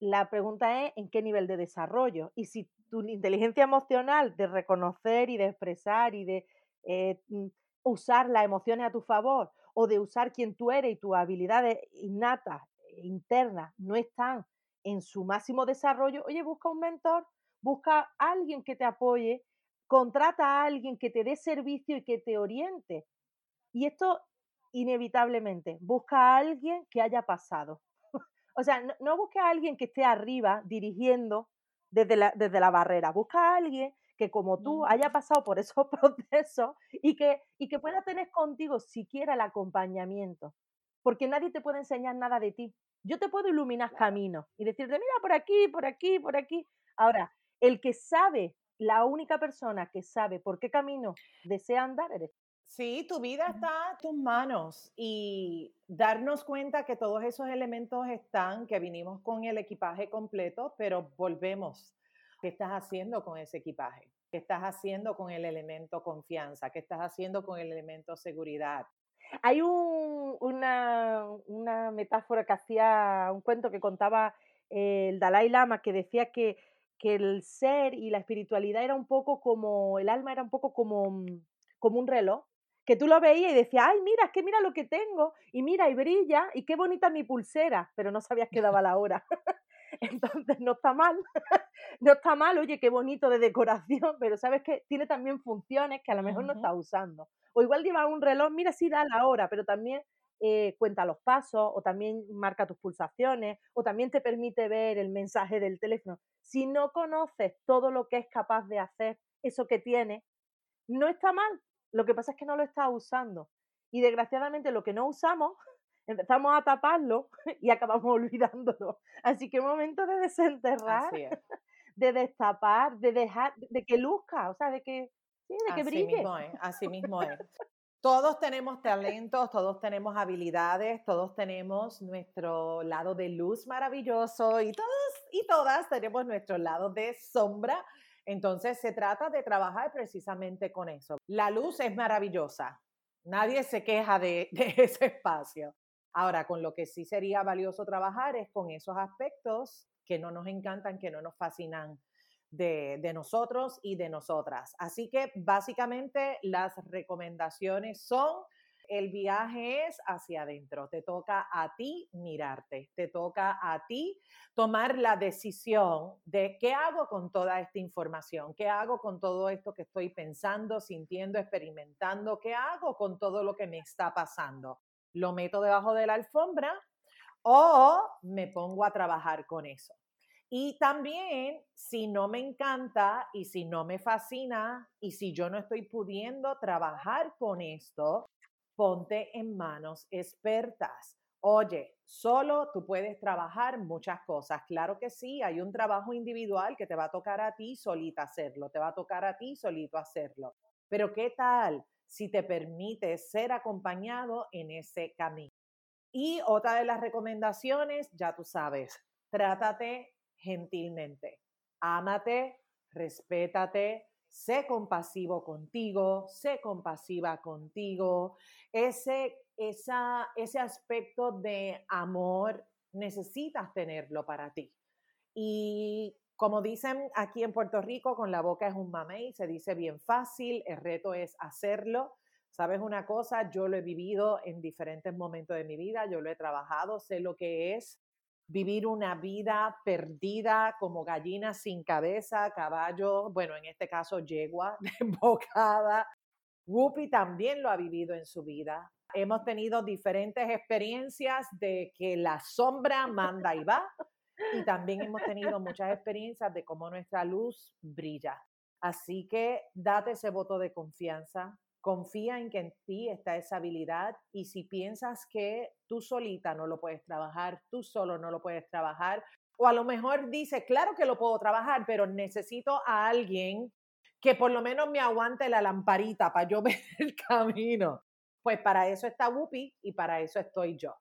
la pregunta es en qué nivel de desarrollo. Y si tu inteligencia emocional de reconocer y de expresar y de eh, mm, usar las emociones a tu favor o de usar quien tú eres y tus habilidades innatas, e internas, no están en su máximo desarrollo, oye, busca un mentor, busca a alguien que te apoye, contrata a alguien que te dé servicio y que te oriente. Y esto, inevitablemente, busca a alguien que haya pasado. O sea, no, busca a alguien que esté arriba dirigiendo desde la, desde la barrera, busca a alguien que como tú haya pasado por esos *laughs* procesos y que, y que pueda tener contigo siquiera el acompañamiento, porque nadie te puede enseñar nada de ti. Yo te puedo iluminar caminos y decirte, mira, por aquí, por aquí, por aquí. Ahora, el que sabe, la única persona que sabe por qué camino desea andar eres Sí, tu vida está en tus manos y darnos cuenta que todos esos elementos están, que vinimos con el equipaje completo, pero volvemos. ¿Qué estás haciendo con ese equipaje? ¿Qué estás haciendo con el elemento confianza? ¿Qué estás haciendo con el elemento seguridad? Hay una, una metáfora que hacía, un cuento que contaba el Dalai Lama que decía que, que el ser y la espiritualidad era un poco como, el alma era un poco como, como un reloj que tú lo veías y decías, ay, mira, es que mira lo que tengo, y mira, y brilla, y qué bonita mi pulsera, pero no sabías que daba la hora. *laughs* Entonces, no está mal, *laughs* no está mal, oye, qué bonito de decoración, pero sabes que tiene también funciones que a lo mejor no estás usando. O igual lleva un reloj, mira, sí da la hora, pero también eh, cuenta los pasos, o también marca tus pulsaciones, o también te permite ver el mensaje del teléfono. Si no conoces todo lo que es capaz de hacer eso que tiene, no está mal, lo que pasa es que no lo está usando. Y desgraciadamente lo que no usamos, *laughs* empezamos a taparlo *laughs* y acabamos *laughs* olvidándolo. Así que momento de desenterrar, de destapar, de dejar, de que luzca, o sea, de que, sí, de que así brille. Mismo es, así mismo es. Todos tenemos talentos, todos tenemos habilidades, todos tenemos nuestro lado de luz maravilloso y todos y todas tenemos nuestro lado de sombra entonces se trata de trabajar precisamente con eso. La luz es maravillosa, nadie se queja *laughs* de, ese espacio. Ahora, con lo que sí sería valioso trabajar es con esos aspectos que no nos encantan, que no nos fascinan de, nosotros y de nosotras. Así que básicamente las recomendaciones son el viaje es hacia adentro, te toca a ti mirarte, te toca a ti tomar la decisión de qué hago con toda esta información, qué hago con todo esto que estoy pensando, sintiendo, experimentando, qué hago con todo lo que me está pasando. ¿Lo meto debajo de la alfombra o me pongo a trabajar con eso? Y también, si no me encanta y si no me fascina y si yo no estoy pudiendo trabajar con esto, ponte en manos expertas. Oye, solo tú puedes trabajar muchas cosas. Claro que sí, hay un trabajo individual que te va a tocar a ti solita hacerlo, te va a tocar a ti solito hacerlo. Pero ¿qué tal si te permite ser acompañado en ese camino? Y otra de las recomendaciones, ya tú sabes, trátate gentilmente, ámate, respétate, sé compasivo contigo, sé compasiva contigo. Ese, esa, ese aspecto de amor necesitas tenerlo para ti. Y como dicen aquí en Puerto Rico, con la boca es un mamey, se dice bien fácil, el reto es hacerlo. ¿Sabes una cosa? Yo lo he vivido en diferentes momentos de mi vida, yo lo he trabajado, sé lo que es vivir una vida perdida como gallina sin cabeza, caballo, bueno, en este caso yegua, *laughs* desbocada. Whoopi también lo ha vivido en su vida. Hemos tenido diferentes experiencias de que la sombra manda y va y también hemos tenido muchas experiencias de cómo nuestra luz brilla. Así que date ese voto de confianza, Confía en que en ti está esa habilidad y si piensas que tú solita no lo puedes trabajar, tú solo no lo puedes trabajar, o a lo mejor dices, claro que lo puedo trabajar, pero necesito a alguien que por lo menos me aguante la lamparita para yo *laughs* ver el camino. Pues para eso está Whoopi y para eso estoy yo.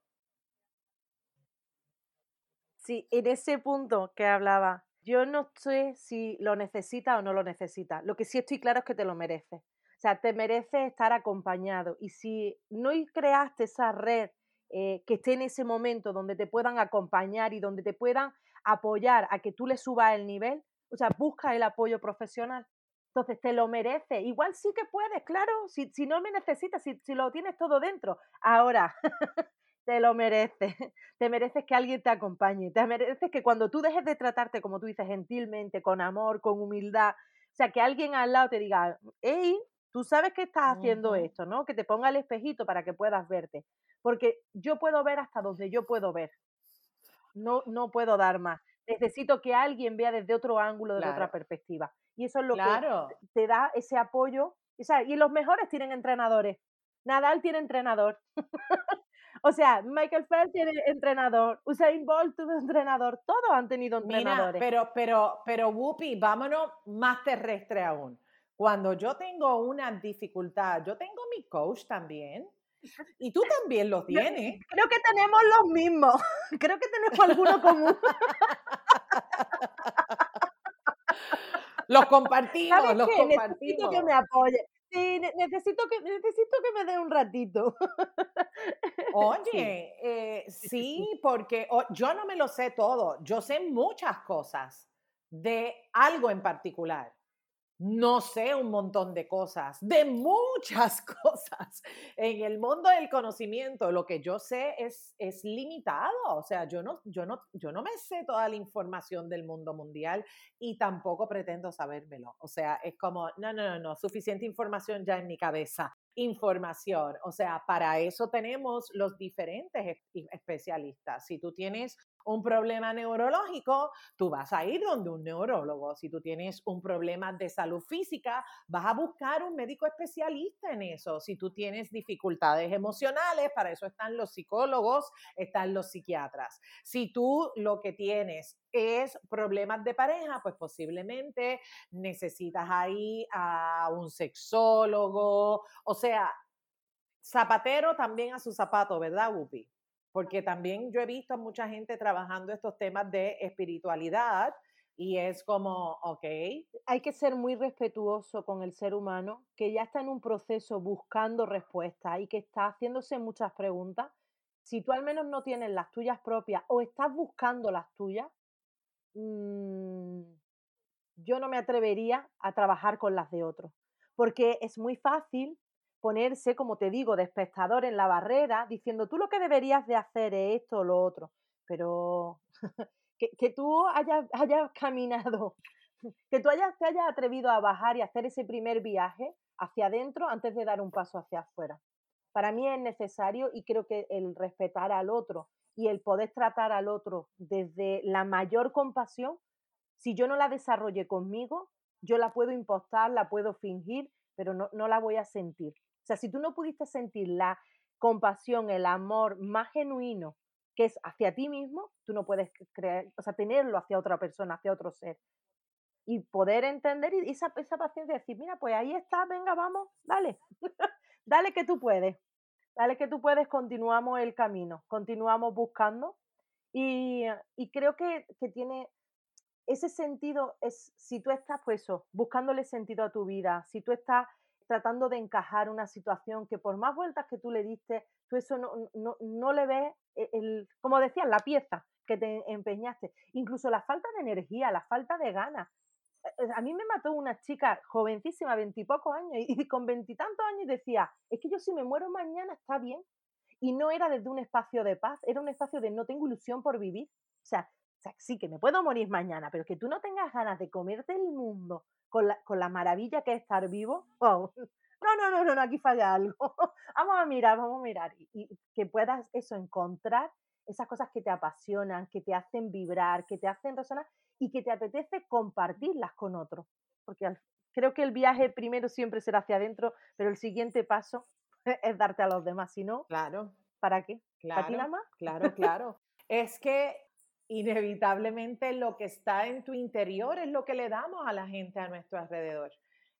Sí, en ese punto que hablaba, yo no sé si lo necesita o no lo necesita. Lo que sí estoy claro es que te lo mereces. O sea, te mereces estar acompañado. Y si no creaste esa red eh, que esté en ese momento donde te puedan acompañar y donde te puedan apoyar a que tú le subas el nivel, o sea, busca el apoyo profesional. Entonces, te lo mereces. Igual sí que puedes, claro, si, no me necesitas, si, si lo tienes todo dentro. Ahora, *laughs* te lo mereces. Te mereces que alguien te acompañe. Te mereces que cuando tú dejes de tratarte, como tú dices, gentilmente, con amor, con humildad, o sea, que alguien al lado te diga, hey, Tú sabes que estás haciendo esto, ¿no? Que te ponga el espejito para que puedas verte. Porque yo puedo ver hasta donde yo puedo ver. No, no puedo dar más. Necesito que alguien vea desde otro ángulo, desde otra perspectiva. Y eso es lo que te da ese apoyo. y los mejores tienen entrenadores. Nadal tiene entrenador. *laughs* o sea, Michael Phelps tiene entrenador. Usain Bolt tuvo entrenador. Todos han tenido entrenadores. pero, pero, pero, Whoopi, vámonos más terrestre aún. Cuando yo tengo una dificultad, yo tengo mi coach también. Y tú también lo tienes. Creo que tenemos los mismos. *laughs* Creo que tenemos alguno común. Los *laughs* compartimos, los compartimos. Necesito que me apoye. Sí, necesito que, necesito que me dé un ratito. *laughs* Oye, eh, sí, porque yo no me lo sé todo. Yo sé muchas cosas de algo en particular no sé un montón de cosas, de muchas *laughs* cosas. En el mundo del conocimiento, lo que yo sé es, es limitado. O sea, yo no, yo, no, yo no me sé toda la información del mundo mundial y tampoco pretendo sabérmelo. O sea, es como, no, no, no, no, suficiente información ya en mi cabeza. Información. O sea, para eso tenemos los diferentes especialistas. Si tú tienes un problema neurológico, tú vas a ir donde un neurólogo. Si tú tienes un problema de salud física, vas a buscar un médico especialista en eso. Si tú tienes dificultades emocionales, para eso están los psicólogos, están los psiquiatras. Si tú lo que tienes es problemas de pareja, pues posiblemente necesitas ahí a un sexólogo, o sea, zapatero también a su zapato, ¿verdad, Wupi? Porque también yo he visto a mucha gente trabajando estos temas de espiritualidad y es como, ok. Hay que ser muy respetuoso con el ser humano que ya está en un proceso buscando respuestas y que está haciéndose muchas preguntas. Si tú al menos no tienes las tuyas propias o estás buscando las tuyas, mm, yo no me atrevería a trabajar con las de otros, porque es muy fácil ponerse, como te digo, de espectador en la barrera, diciendo tú lo que deberías de hacer es esto o lo otro, pero *laughs* que, tú hayas, hayas, caminado, *laughs* que tú hayas, te hayas atrevido a bajar y hacer ese primer viaje hacia adentro antes de dar un paso hacia afuera. Para mí es necesario y creo que el respetar al otro y el poder tratar al otro desde la mayor compasión, si yo no la desarrolle conmigo, yo la puedo impostar, la puedo fingir, pero no, no la voy a sentir. Sea, si tú no pudiste sentir la compasión, el amor más genuino que es hacia ti mismo, tú no puedes creer, o sea, tenerlo hacia otra persona, hacia otro ser. Y poder entender y esa, esa paciencia de decir, mira, pues ahí está, venga, vamos, dale, *laughs* dale que tú puedes, dale que tú puedes, continuamos el camino, continuamos buscando. Y, y creo que, que, tiene ese sentido, es si tú estás, pues eso, buscándole sentido a tu vida, si tú estás tratando de encajar una situación que por más vueltas que tú le diste, tú eso no, no, le ves, e, el, como decías, la pieza que te empeñaste. Incluso la falta de energía, la falta de ganas. E, e, a mí me mató una chica jovencísima, veintipocos años, y con veintitantos años decía, es que yo si me muero mañana está bien. Y no era desde un espacio de paz, era un espacio de no tengo ilusión por vivir. O sea, o sea, sí, que me puedo morir mañana, pero que tú no tengas ganas de comerte el mundo con la, con la maravilla que es estar vivo, *laughs* wow. No, no, no, no, no, aquí falla algo. *laughs* vamos a mirar, vamos a mirar. Y, que puedas eso, encontrar esas cosas que te apasionan, que te hacen vibrar, que te hacen resonar y que te apetece compartirlas con otros. Porque creo que el viaje primero siempre será hacia adentro, pero el siguiente paso *laughs* es darte a los demás. Si no, claro. ¿para qué? Claro, ¿Para ti nada más? Claro, claro. es que inevitablemente lo que está en tu interior es lo que le damos a la gente a nuestro alrededor.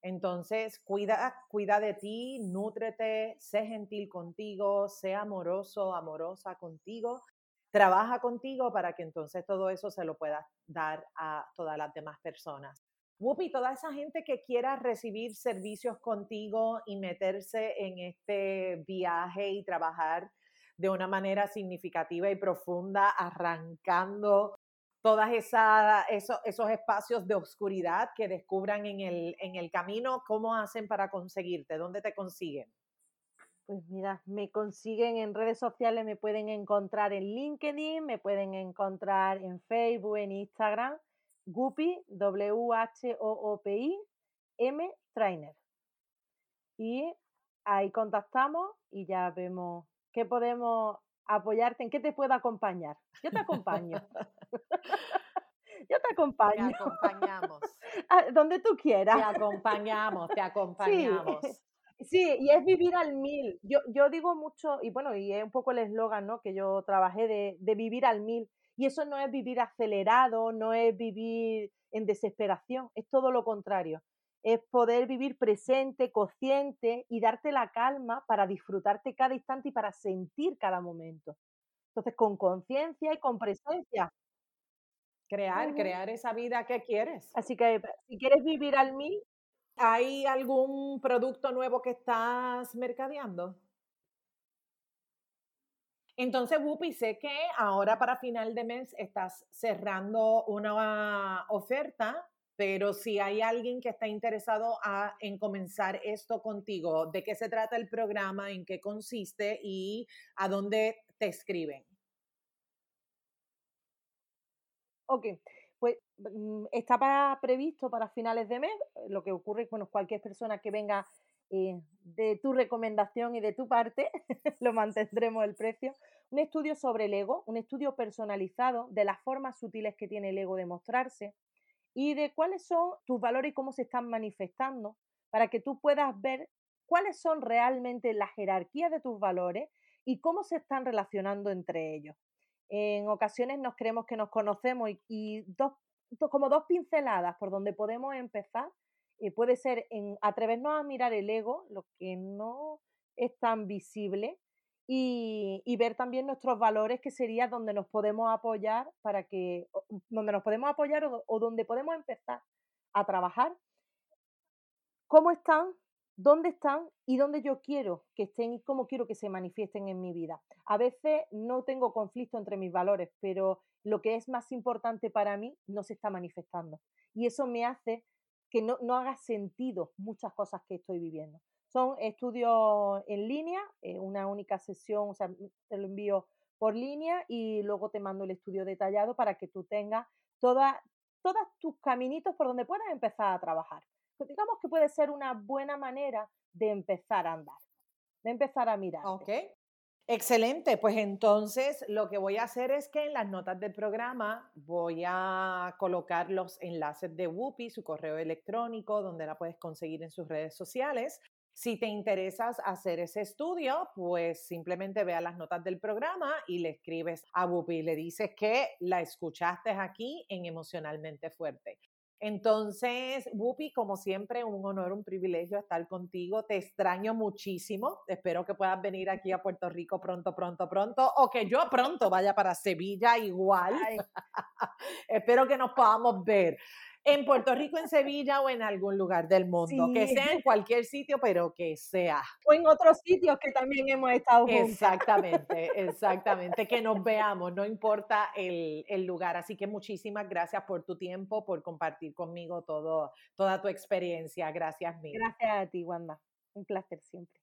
Entonces, cuida, cuida de ti, nútrete, sé gentil contigo, sé amoroso, amorosa contigo, trabaja contigo para que entonces todo eso se lo puedas dar a todas las demás personas. Wupi, toda esa gente que quiera recibir servicios contigo y meterse en este viaje y trabajar de una manera significativa y profunda, arrancando todas esas esos, esos espacios de oscuridad que descubran en el, en el camino, ¿cómo hacen para conseguirte? ¿Dónde te consiguen? Pues mira, me consiguen en redes sociales, me pueden encontrar en LinkedIn, me pueden encontrar en Facebook, en Instagram, Gupi, W-H-O-O-P-I, M Trainer. Y ahí contactamos y ya vemos qué podemos apoyarte, en qué te puedo acompañar. Yo te acompaño. *laughs* Yo te acompaño. Te acompañamos. *laughs* donde tú quieras. Te acompañamos, te *laughs* acompañamos. Sí. y es vivir al mil. Yo, yo digo mucho, y bueno, y es un poco el eslogan ¿no? que yo trabajé de, de vivir al mil. Y eso no es vivir acelerado, no es vivir en desesperación, es todo lo contrario. Es poder vivir presente, consciente y darte la calma para disfrutarte cada instante y para sentir cada momento. Entonces, con conciencia y con presencia. Crear, crear esa vida que quieres. Así que si quieres vivir al mil. ¿Hay algún producto nuevo que estás mercadeando? Entonces, Whoopi, sé que ahora para final de mes estás cerrando una oferta, pero si hay alguien que está interesado en comenzar esto contigo, ¿de qué se trata el programa? ¿En qué consiste? ¿Y a dónde te escriben? Ok, pues mm, está previsto para finales de mes. Lo que ocurre, bueno, cualquier persona que venga eh, de tu recomendación y de tu parte, *laughs* lo mantendremos el precio. Un estudio sobre el ego, un estudio personalizado de las formas sutiles que tiene el ego de mostrarse y de cuáles son tus valores y cómo se están manifestando para que tú puedas ver cuáles son realmente la jerarquía de tus valores y cómo se están relacionando entre ellos. En ocasiones nos creemos que nos conocemos y, dos, como dos pinceladas por donde podemos empezar eh, puede ser en atrevernos a mirar el ego, lo que no es tan visible, y, ver también nuestros valores, que sería donde nos podemos apoyar para que, donde nos podemos apoyar o, donde podemos empezar a trabajar. ¿Cómo están? ¿Dónde están? Y dónde yo quiero que estén y cómo quiero que se manifiesten en mi vida. A veces no tengo conflicto entre mis valores, pero lo que es más importante para mí no se está manifestando. Y eso me hace que no, no haga sentido muchas cosas que estoy viviendo. Son estudios en línea, eh, una única sesión, o sea, te lo envío por línea y luego te mando el estudio detallado para que tú tengas todos tus caminitos por donde puedas empezar a trabajar. Pues digamos que puede ser una buena manera de empezar a andar, de empezar a mirar. Ok. Excelente, pues entonces lo que voy a hacer es que en las notas del programa voy a colocar los enlaces de Whoopi, su correo electrónico, donde la puedes conseguir en sus redes sociales. Si te interesas hacer ese estudio, pues simplemente ve a las notas del programa y le escribes a Whoopi y le dices que la escuchaste aquí en Emocionalmente Fuerte. Entonces, Whoopi, como siempre, un honor, un privilegio estar contigo. Te extraño muchísimo. Espero que puedas venir aquí a Puerto Rico pronto, pronto, pronto. O que yo pronto vaya para Sevilla igual. *laughs* Espero que nos podamos ver en Puerto Rico, en Sevilla o en algún lugar del mundo, que sea en cualquier sitio, pero que sea. O en otros sitios que también hemos estado juntos. Exactamente, *laughs* exactamente, que nos veamos, no importa el, el, lugar. Así que muchísimas gracias por tu tiempo, por compartir conmigo todo, toda tu experiencia. Gracias mil. Gracias a ti, Wanda. Un placer siempre.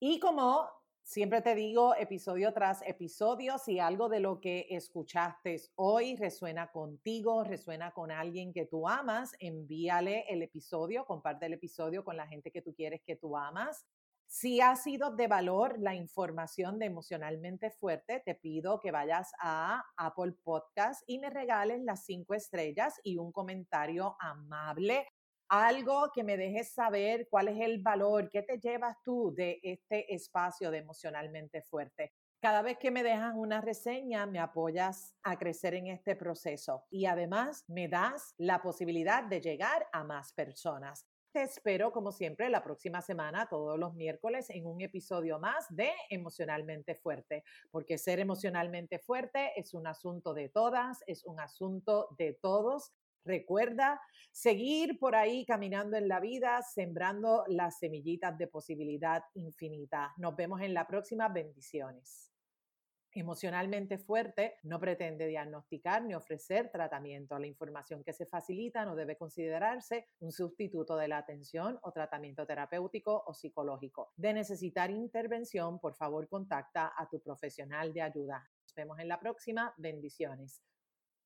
Y como Siempre te digo, episodio tras episodio, si algo de lo que escuchaste hoy resuena contigo, resuena con alguien que tú amas, envíale el episodio, comparte el episodio con la gente que tú quieres que tú amas. Si ha sido de valor la información de emocionalmente fuerte, te pido que vayas a Apple Podcast y me regales las cinco estrellas y un comentario amable algo que me dejes saber cuál es el valor, qué te llevas tú de este espacio de emocionalmente fuerte. Cada vez que me dejas una reseña, me apoyas a crecer en este proceso y además me das la posibilidad de llegar a más personas. Te espero, como siempre, la próxima semana, todos los miércoles, en un episodio más de Emocionalmente Fuerte, porque ser emocionalmente fuerte es un asunto de todas, es un asunto de todos Recuerda seguir por ahí caminando en la vida, sembrando las semillitas de posibilidad infinita. Nos vemos en la próxima. Bendiciones. Emocionalmente fuerte no pretende diagnosticar ni ofrecer tratamiento. La información que se facilita no debe considerarse un sustituto de la atención o tratamiento terapéutico o psicológico. De necesitar intervención, por favor contacta a tu profesional de ayuda. Nos vemos en la próxima. Bendiciones.